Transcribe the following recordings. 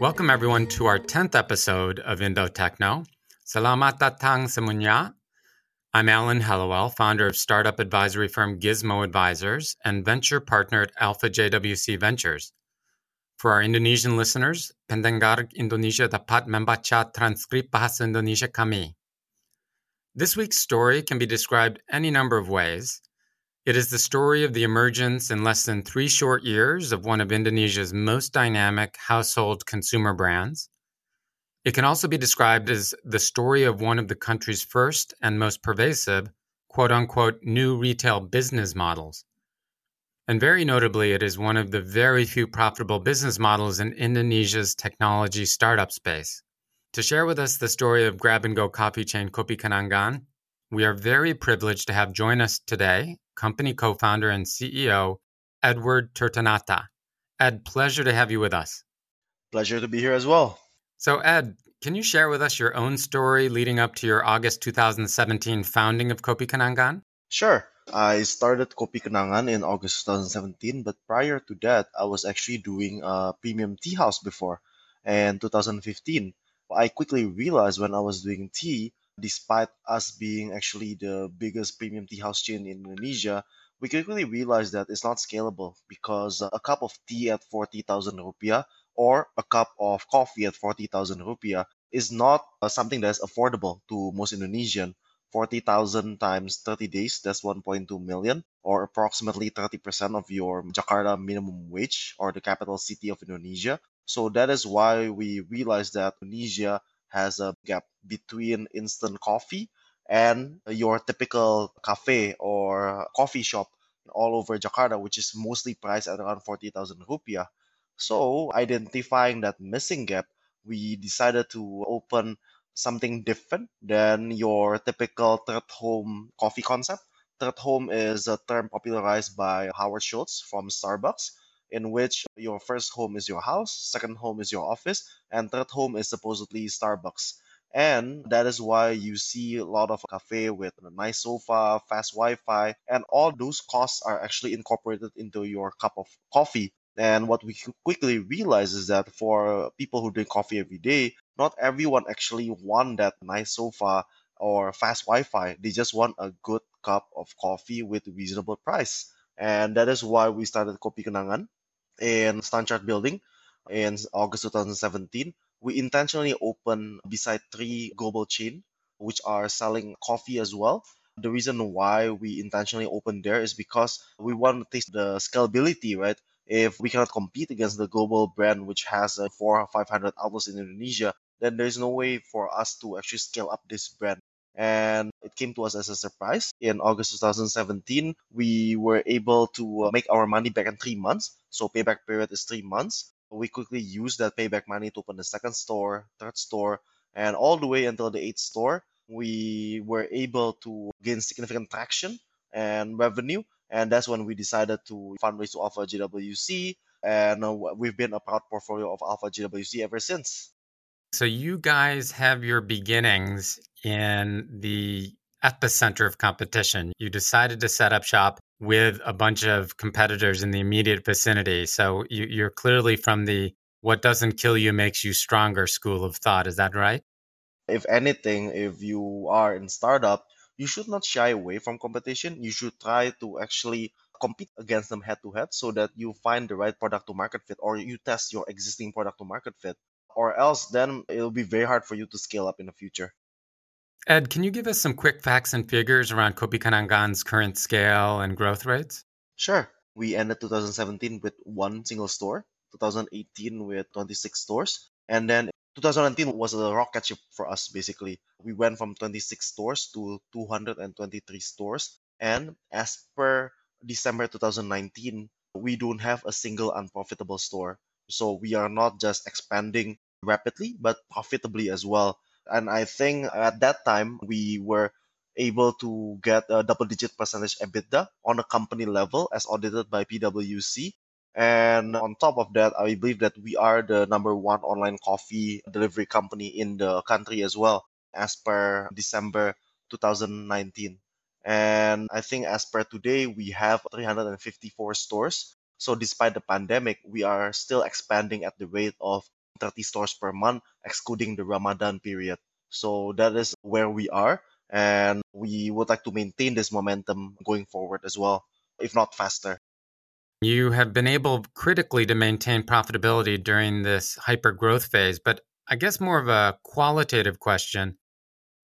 Welcome, everyone, to our 10th episode of Indo Techno. Salamat datang semuanya. I'm Alan Hellawell, founder of startup advisory firm Gizmo Advisors and venture partner at Alpha JWC Ventures. For our Indonesian listeners, pendengar Indonesia dapat membaca transkrip bahasa Indonesia kami. This week's story can be described any number of ways. It is the story of the emergence in less than three short years of one of Indonesia's most dynamic household consumer brands. It can also be described as the story of one of the country's first and most pervasive, quote unquote, new retail business models. And very notably, it is one of the very few profitable business models in Indonesia's technology startup space. To share with us the story of grab and go coffee chain Kopi Kenangan, we are very privileged to have join us today company co founder and CEO Edward Tirtanatha. Ed, pleasure to have you with us. Pleasure to be here as well. So, Ed, can you share with us your own story leading up to your August 2017 founding of Kopi Kenangan? Sure. I started Kopi Kenangan in August 2017, but prior to that, I was actually doing a premium tea house before. And 2015, I quickly realized when I was doing tea, despite us being actually the biggest premium tea house chain in Indonesia, we quickly realized that it's not scalable because a cup of tea at 40,000 rupiah or a cup of coffee at 40,000 rupiah is not uh, something that's affordable to most Indonesian 40,000 times 30 days, that's 1.2 million, or approximately 30% of your Jakarta minimum wage or the capital city of Indonesia. So that is why we realized that Indonesia has a gap between instant coffee and your typical cafe or coffee shop all over Jakarta, which is mostly priced at around 40,000 rupiah. So, identifying that missing gap, we decided to open something different than your typical third home coffee concept. Third home is a term popularized by Howard Schultz from Starbucks, in which your first home is your house, second home is your office, and third home is supposedly Starbucks. And that is why you see a lot of cafe with a nice sofa, fast Wi-Fi, and all those costs are actually incorporated into your cup of coffee. And what we quickly realize is that for people who drink coffee every day, not everyone actually want that nice sofa or fast Wi-Fi. They just want a good cup of coffee with reasonable price. And that is why we started Kopi Kenangan in Stanchart Building in August 2017. We intentionally opened beside three global chain which are selling coffee as well. The reason why we intentionally opened there is because we want to taste the scalability, right? If we cannot compete against the global brand which has uh, four or five hundred outlets in Indonesia, then there's no way for us to actually scale up this brand. And it came to us as a surprise. In August 2017, we were able to uh, make our money back in three months. So payback period is three months. We quickly used that payback money to open the second store, third store, and all the way until the eighth store. We were able to gain significant traction and revenue. And that's when we decided to fundraise to Alpha JWC. And uh, we've been a proud portfolio of Alpha JWC ever since. So you guys have your beginnings in the epicenter of competition. You decided to set up shop with a bunch of competitors in the immediate vicinity. So you, are clearly from the what doesn't kill you makes you stronger school of thought. Is that right? If anything, if you are in startup, you should not shy away from competition. You should try to actually compete against them head to head so that you find the right product to market fit or you test your existing product to market fit or else then it'll be very hard for you to scale up in the future. Ed, can you give us some quick facts and figures around Kopi Kenangan's current scale and growth rates? Sure. We ended 2017 with one single store, 2018 with 26 stores, and then 2019 was a rocket ship for us basically. We went from 26 stores to 223 stores, and as per December 2019, we don't have a single unprofitable store. So we are not just expanding rapidly but profitably as well. And I think at that time we were able to get a double digit percentage EBITDA on a company level as audited by PwC. And on top of that, I believe that we are the number one online coffee delivery company in the country as well, as per December 2019. And I think as per today, we have 354 stores. So despite the pandemic, we are still expanding at the rate of 30 stores per month, excluding the Ramadan period. So that is where we are. And we would like to maintain this momentum going forward as well, if not faster. You have been able critically to maintain profitability during this hyper growth phase, but I guess more of a qualitative question.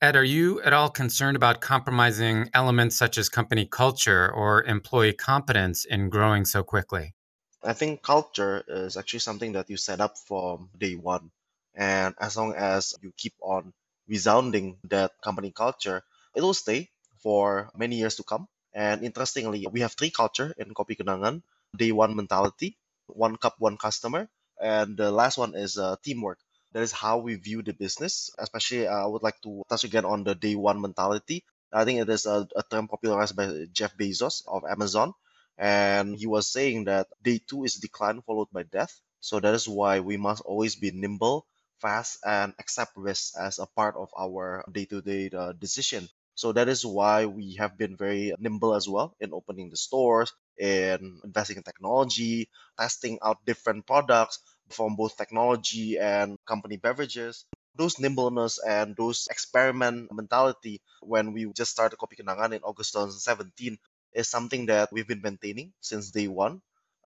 Ed, are you at all concerned about compromising elements such as company culture or employee competence in growing so quickly? I think culture is actually something that you set up from day one. And as long as you keep on resounding that company culture, it will stay for many years to come. And interestingly, we have three culture in Kopi Kenangan, day one mentality, one cup, one customer. And the last one is uh, teamwork. That is how we view the business. Especially, uh, I would like to touch again on the day one mentality. I think it is a, a term popularized by Jeff Bezos of Amazon. And he was saying that day two is decline followed by death. So that is why we must always be nimble, fast, and accept risks as a part of our day to day decision. So that is why we have been very nimble as well in opening the stores, in investing in technology, testing out different products from both technology and company beverages. Those nimbleness and those experiment mentality when we just started Kopi Kenangan in August 2017 is something that we've been maintaining since day one.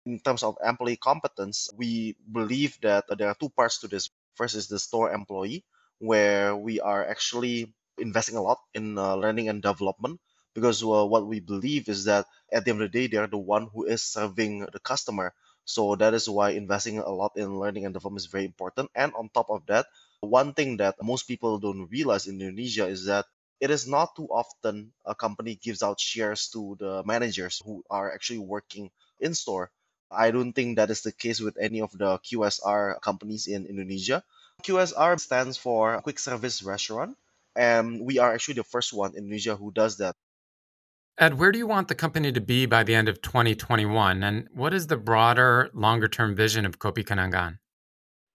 In terms of employee competence, we believe that there are two parts to this. First is the store employee, where we are actually investing a lot in uh, learning and development because uh, what we believe is that at the end of the day, they are the one who is serving the customer. So that is why investing a lot in learning and development is very important. And on top of that, one thing that most people don't realize in Indonesia is that it is not too often a company gives out shares to the managers who are actually working in store. I don't think that is the case with any of the QSR companies in Indonesia. QSR stands for quick service restaurant, and we are actually the first one in Indonesia who does that. Ed, where do you want the company to be by the end of 2021? And what is the broader, longer term vision of Kopi Kenangan?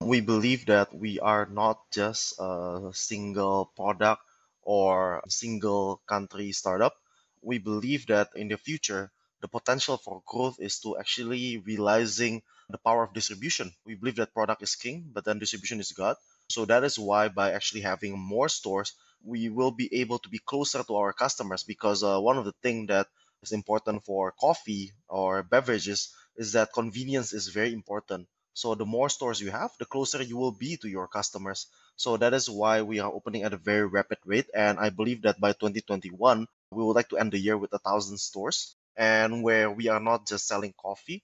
We believe that we are not just a single product or single country startup. We believe that in the future, the potential for growth is to actually realizing the power of distribution. We believe that product is king, but then distribution is God. So that is why by actually having more stores, we will be able to be closer to our customers because uh, one of the things that is important for coffee or beverages is that convenience is very important. So the more stores you have, the closer you will be to your customers. So that is why we are opening at a very rapid rate. And I believe that by 2021, we would like to end the year with a thousand stores and where we are not just selling coffee.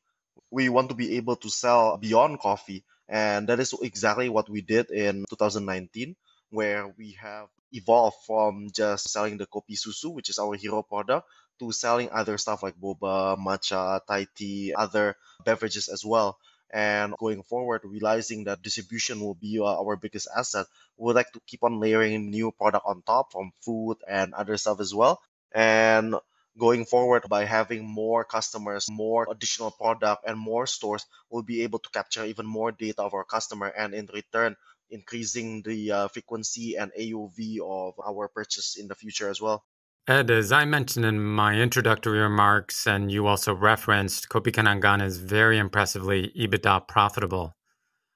We want to be able to sell beyond coffee. And that is exactly what we did in 2019, where we have evolved from just selling the kopi susu, which is our hero product, to selling other stuff like boba, matcha, Thai tea, other beverages as well. And going forward, realizing that distribution will be uh, our biggest asset, we would like to keep on layering new product on top from food and other stuff as well. And going forward by having more customers, more additional product, and more stores, we'll be able to capture even more data of our customer, and in return, increasing the uh, frequency and AOV of our purchase in the future as well. Ed, as I mentioned in my introductory remarks, and you also referenced, Kopi Kenangan is very impressively EBITDA profitable.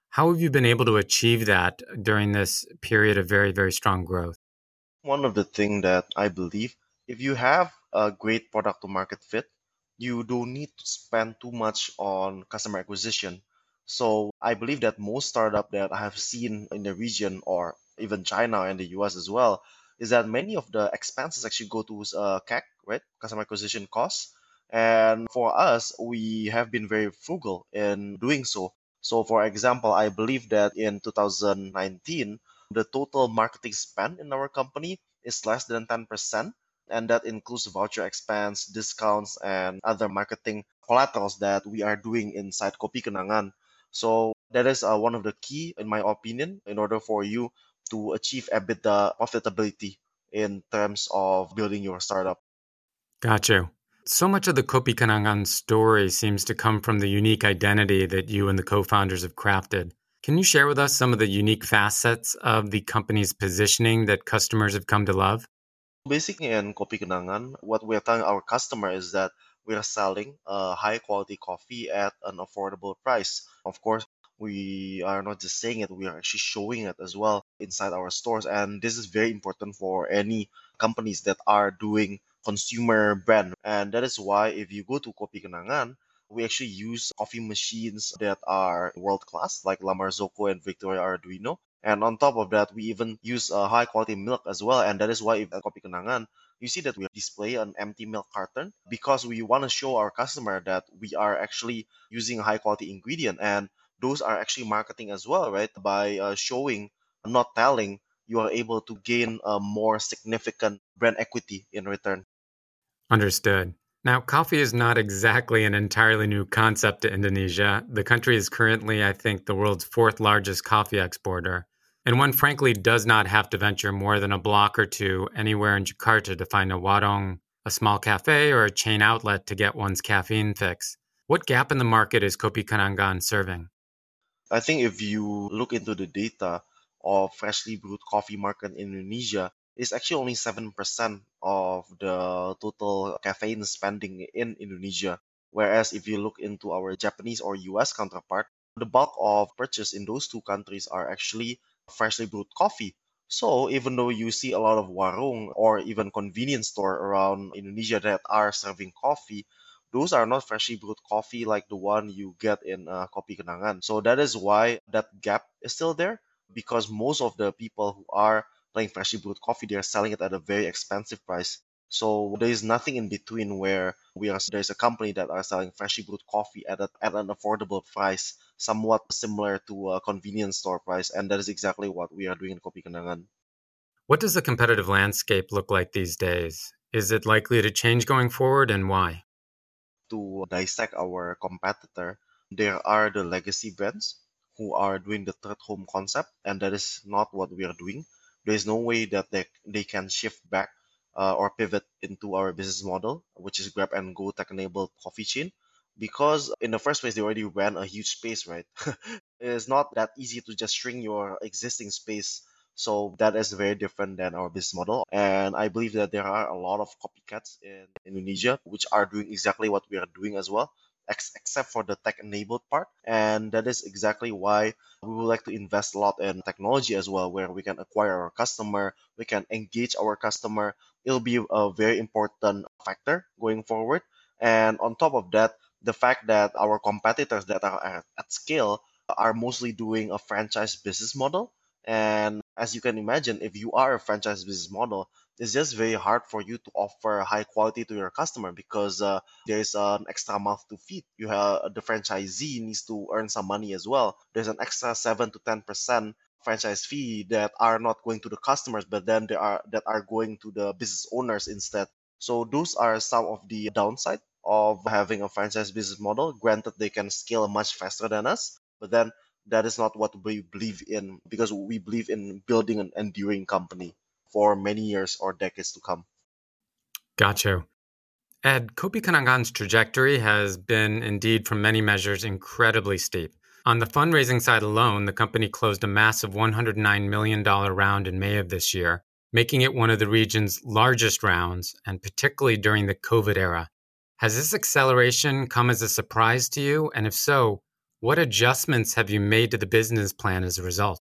How have you been able to achieve that during this period of very, very strong growth? One of the things that I believe, if you have a great product to market fit, you don't need to spend too much on customer acquisition so I believe that most startup that I have seen in the region or even China and the US as well is that many of the expenses actually go to uh, CAC, right? Customer acquisition costs. And for us, we have been very frugal in doing so. So, for example, I believe that in 2019, the total marketing spend in our company is less than 10%. And that includes voucher expense, discounts, and other marketing collaterals that we are doing inside Kopi Kenangan. So that is uh, one of the key, in my opinion, in order for you to achieve EBITDA profitability in terms of building your startup. Got you. So much of the Kopi Kenangan story seems to come from the unique identity that you and the co-founders have crafted. Can you share with us some of the unique facets of the company's positioning that customers have come to love? Basically, in Kopi Kenangan, what we're telling our customer is that we are selling a high quality coffee at an affordable price. Of course, we are not just saying it, we are actually showing it as well inside our stores. And this is very important for any companies that are doing consumer brand. And that is why if you go to Kopi Kenangan, we actually use coffee machines that are world class, like La Marzocco and Victoria Arduino. And on top of that, we even use a high quality milk as well. And that is why if at Kopi Kenangan, you see that we display an empty milk carton because we want to show our customer that we are actually using high quality ingredient. And those are actually marketing as well, right? By uh, showing, not telling, you are able to gain a more significant brand equity in return. Understood. Now, coffee is not exactly an entirely new concept to Indonesia. The country is currently, I think, the world's fourth largest coffee exporter. And one frankly does not have to venture more than a block or two anywhere in Jakarta to find a warung, a small cafe, or a chain outlet to get one's caffeine fix. What gap in the market is Kopi Kenangan serving? I think if you look into the data of freshly brewed coffee market in Indonesia, it's actually only 7% of the total caffeine spending in Indonesia. Whereas if you look into our Japanese or US counterpart, the bulk of purchase in those two countries are actually freshly brewed coffee. So even though you see a lot of warung or even convenience store around Indonesia that are serving coffee, those are not freshly brewed coffee like the one you get in uh, Kopi Kenangan. So that is why that gap is still there because most of the people who are playing freshly brewed coffee, they are selling it at a very expensive price. So there is nothing in between where we are. There's a company that are selling freshly brewed coffee at, a, at an affordable price, somewhat similar to a convenience store price, and that is exactly what we are doing in Kopi Kenangan. What does the competitive landscape look like these days? Is it likely to change going forward, and why? To dissect our competitor, there are the legacy brands who are doing the third home concept, and that is not what we are doing. There is no way that they, they can shift back uh, or pivot into our business model, which is grab and go tech enabled coffee chain. Because in the first place, they already ran a huge space, right? it's not that easy to just shrink your existing space. So that is very different than our business model. And I believe that there are a lot of copycats in Indonesia which are doing exactly what we are doing as well ex- except for the tech enabled part. And that is exactly why we would like to invest a lot in technology as well, where we can acquire our customer, we can engage our customer. It'll be a very important factor going forward. And on top of that, the fact that our competitors that are at, at scale are mostly doing a franchise business model. And as you can imagine, if you are a franchise business model, it's just very hard for you to offer high quality to your customer because uh, there's an extra mouth to feed. You have the franchisee needs to earn some money as well. There's an extra seven to ten percent franchise fee that are not going to the customers, but then they are that are going to the business owners instead. So those are some of the downside of having a franchise business model. Granted, they can scale much faster than us, but then that is not what we believe in because we believe in building an enduring company for many years or decades to come. Gotcha. Ed, Kopi Kenangan's trajectory has been indeed, from many measures, incredibly steep. On the fundraising side alone, the company closed a massive $109 million round in May of this year, making it one of the region's largest rounds, and particularly during the COVID era. Has this acceleration come as a surprise to you? And if so, what adjustments have you made to the business plan as a result?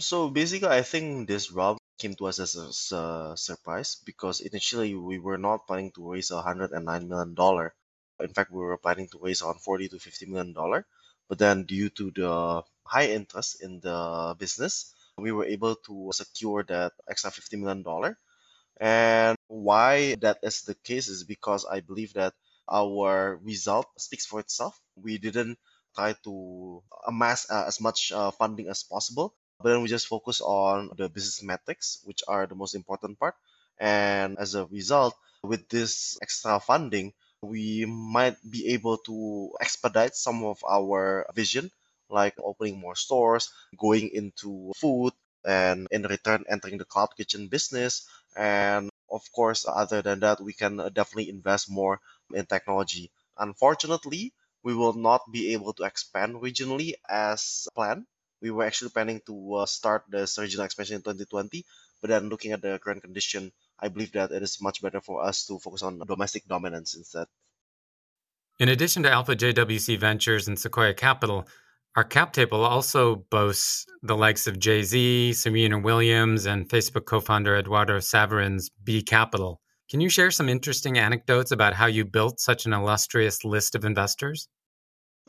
So basically, I think this round came to us as a, uh, surprise because initially we were not planning to raise a hundred and nine million dollar. In fact, we were planning to raise around forty to fifty million dollar. But then, due to the high interest in the business, we were able to secure that extra fifty million dollar. And why that is the case is because I believe that our result speaks for itself. We didn't try to amass uh, as much uh, funding as possible but then we just focus on the business metrics, which are the most important part. And as a result, with this extra funding, we might be able to expedite some of our vision, like opening more stores, going into food, and in return, entering the cloud kitchen business. And of course, other than that, we can definitely invest more in technology. Unfortunately, we will not be able to expand regionally as planned we were actually planning to uh, start this regional expansion in 2020, but then looking at the current condition, I believe that it is much better for us to focus on domestic dominance instead. In addition to Alpha JWC Ventures and Sequoia Capital, our cap table also boasts the likes of Jay Z, Serena Williams, and Facebook co founder Eduardo Saverin's B Capital. Can you share some interesting anecdotes about how you built such an illustrious list of investors?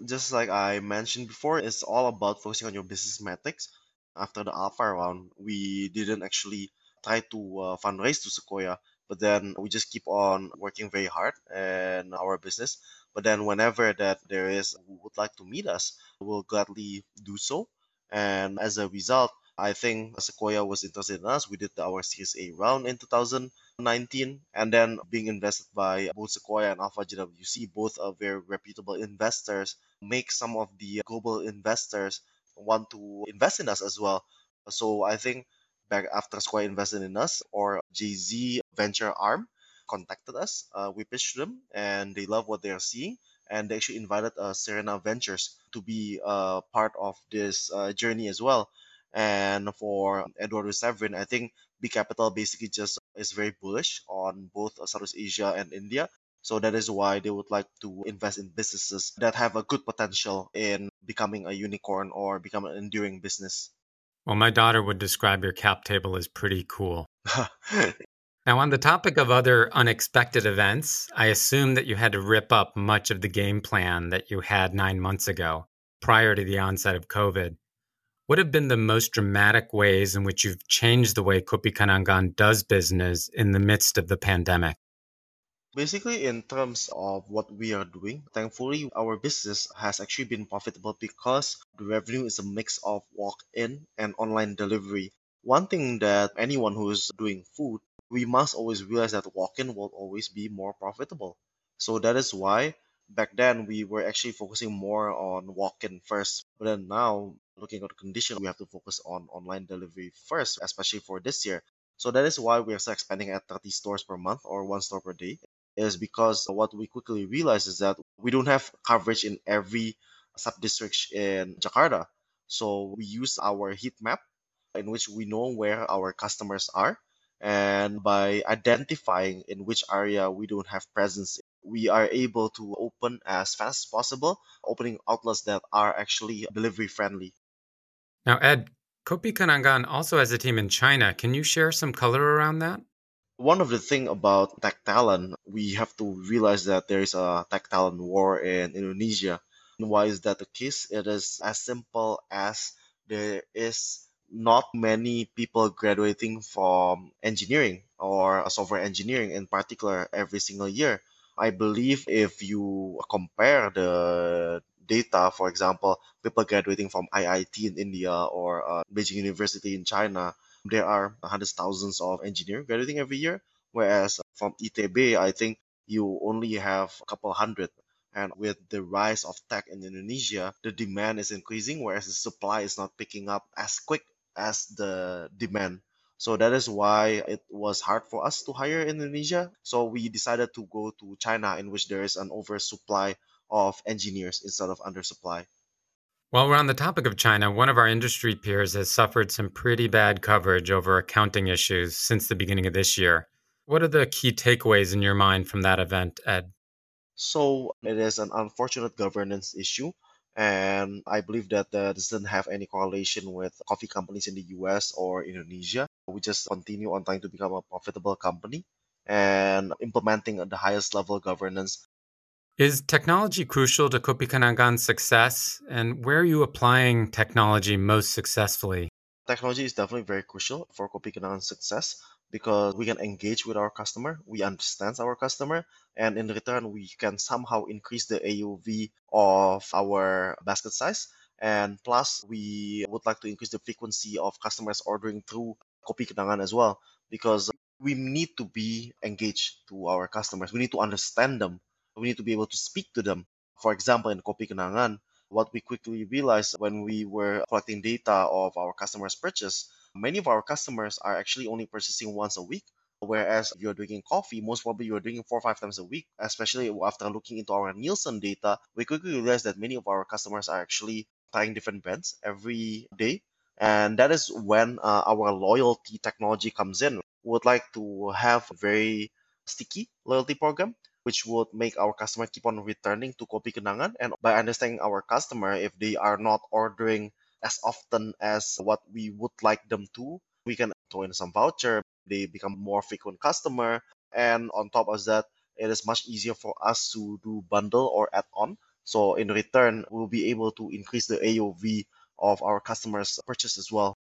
Just like I mentioned before, it's all about focusing on your business metrics. After the alpha round, we didn't actually try to uh, fundraise to Sequoia, but then we just keep on working very hard in our business. But then whenever that there is who would like to meet us, we'll gladly do so. And as a result, I think Sequoia was interested in us. We did our Series A round in 2019, and then being invested by both Sequoia and Alpha JWC, both are very reputable investors, make some of the global investors want to invest in us as well. So I think back after Sequoia invested in us, or Jay Z venture arm contacted us. Uh, we pitched them, and they love what they are seeing. And they actually invited uh, Serena Ventures to be uh, part of this uh, journey as well. And for Eduardo Saverin, I think B Capital basically just is very bullish on both Southeast Asia and India. So that is why they would like to invest in businesses that have a good potential in becoming a unicorn or become an enduring business. Well, my daughter would describe your cap table as pretty cool. now, on the topic of other unexpected events, I assume that you had to rip up much of the game plan that you had nine months ago, prior to the onset of COVID. What have been the most dramatic ways in which you've changed the way Kopi Kenangan does business in the midst of the pandemic? Basically, in terms of what we are doing, thankfully, our business has actually been profitable because the revenue is a mix of walk in and online delivery. One thing that anyone who is doing food, we must always realize that walk in will always be more profitable. So that is why back then we were actually focusing more on walk in first. But then now, looking at the condition, we have to focus on online delivery first, especially for this year. So that is why we are still expanding at 30 stores per month or one store per day is because what we quickly realized is that we don't have coverage in every sub-district in Jakarta. So we use our heat map in which we know where our customers are. And by identifying in which area we don't have presence, we are able to open as fast as possible, opening outlets that are actually delivery friendly. Now, Ed, Kopi Kenangan also has a team in China. Can you share some color around that? one of the thing about tech talent, we have to realize that there is a tech talent war in Indonesia. And why is that the case? It is as simple as there is not many people graduating from engineering or software engineering in particular every single year. I believe if you compare the data, for example, people graduating from IIT in India or uh, Beijing University in China, there are hundreds thousands of engineers graduating every year, whereas from ITB, I think you only have a couple hundred. And with the rise of tech in Indonesia, the demand is increasing, whereas the supply is not picking up as quick as the demand. So that is why it was hard for us to hire in Indonesia. So we decided to go to China, in which there is an oversupply of engineers instead of undersupply. While we're on the topic of China, one of our industry peers has suffered some pretty bad coverage over accounting issues since the beginning of this year. What are the key takeaways in your mind from that event, Ed? So, it is an unfortunate governance issue, and I believe that uh, that doesn't have any correlation with coffee companies in the US or Indonesia. We just continue on trying to become a profitable company and implementing the highest level governance is technology crucial to Kopi Kenangan's success? And where are you applying technology most successfully? Technology is definitely very crucial for Kopi Kenangan's success because we can engage with our customer, we understand our customer, and in return, we can somehow increase the AOV of our basket size. And plus, we would like to increase the frequency of customers ordering through Kopi Kenangan as well because we need to be engaged to our customers. We need to understand them we need to be able to speak to them. For example, in Kopi Kenangan, what we quickly realized when we were collecting data of our customers' purchase, many of our customers are actually only purchasing once a week. Whereas if you're drinking coffee, most probably you're drinking four or five times a week. Especially after looking into our Nielsen data, we quickly realized that many of our customers are actually trying different brands every day. And that is when uh, our loyalty technology comes in. We would like to have a very sticky loyalty program which would make our customer keep on returning to Kopi Kenangan. And by understanding our customer, if they are not ordering as often as what we would like them to, we can throw in some voucher. They become more frequent customer. And on top of that, it is much easier for us to do bundle or add on. So in return, we'll be able to increase the AOV of our customers' purchase as well.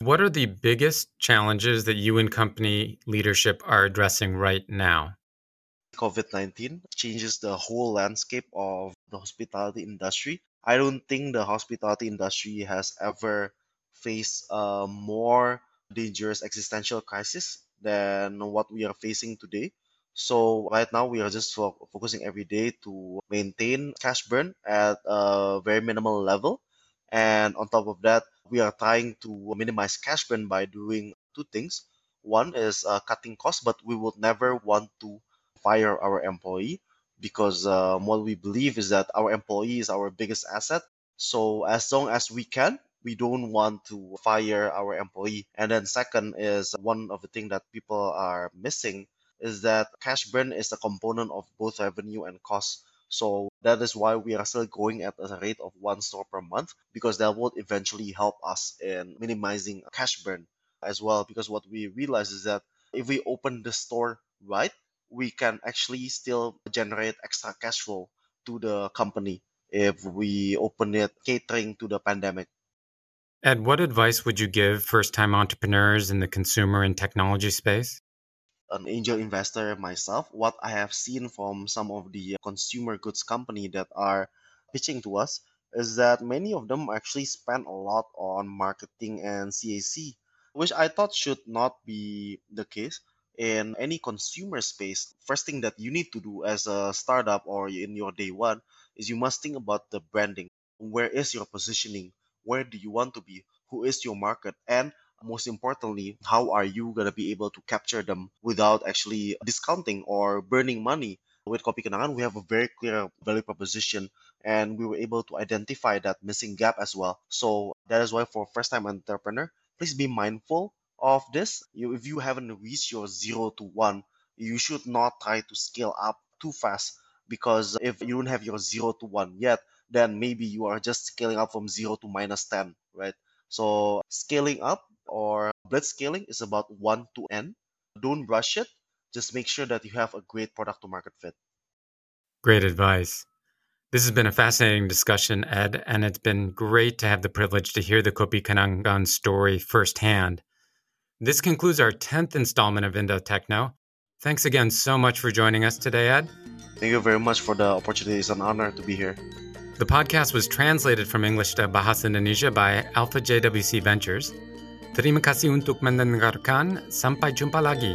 What are the biggest challenges that you and company leadership are addressing right now? COVID 19 changes the whole landscape of the hospitality industry. I don't think the hospitality industry has ever faced a more dangerous existential crisis than what we are facing today. So right now we are just fo- focusing every day to maintain cash burn at a very minimal level. And on top of that, we are trying to minimize cash burn by doing two things. One is uh, cutting costs, but we would never want to fire our employee because um, what we believe is that our employee is our biggest asset. So as long as we can, we don't want to fire our employee. And then second is one of the things that people are missing is that cash burn is a component of both revenue and cost. So that is why we are still going at a rate of one store per month because that would eventually help us in minimizing cash burn as well. Because what we realize is that if we open the store right, we can actually still generate extra cash flow to the company if we open it catering to the pandemic. Ed, what advice would you give first time entrepreneurs in the consumer and technology space? An angel investor myself, what I have seen from some of the consumer goods company that are pitching to us is that many of them actually spend a lot on marketing and CAC, which I thought should not be the case in any consumer space, first thing that you need to do as a startup or in your day one is you must think about the branding. Where is your positioning? Where do you want to be? Who is your market? And most importantly, how are you going to be able to capture them without actually discounting or burning money? With Kopi Kenangan, we have a very clear value proposition and we were able to identify that missing gap as well. So that is why for first time entrepreneur, please be mindful of this, you, if you haven't reached your zero to one, you should not try to scale up too fast because if you don't have your zero to one yet, then maybe you are just scaling up from zero to minus 10, right? So scaling up or blitz scaling is about one to n. Don't rush it. Just make sure that you have a great product to market fit. Great advice. This has been a fascinating discussion, Ed, and it's been great to have the privilege to hear the Kopi Kenangan story firsthand. This concludes our 10th installment of Indo Techno. Thanks again so much for joining us today, Ed. Thank you very much for the opportunity. It's an honor to be here. The podcast was translated from English to Bahasa Indonesia by Alpha JWC Ventures. Terima kasih untuk mendengarkan. Sampai jumpa lagi.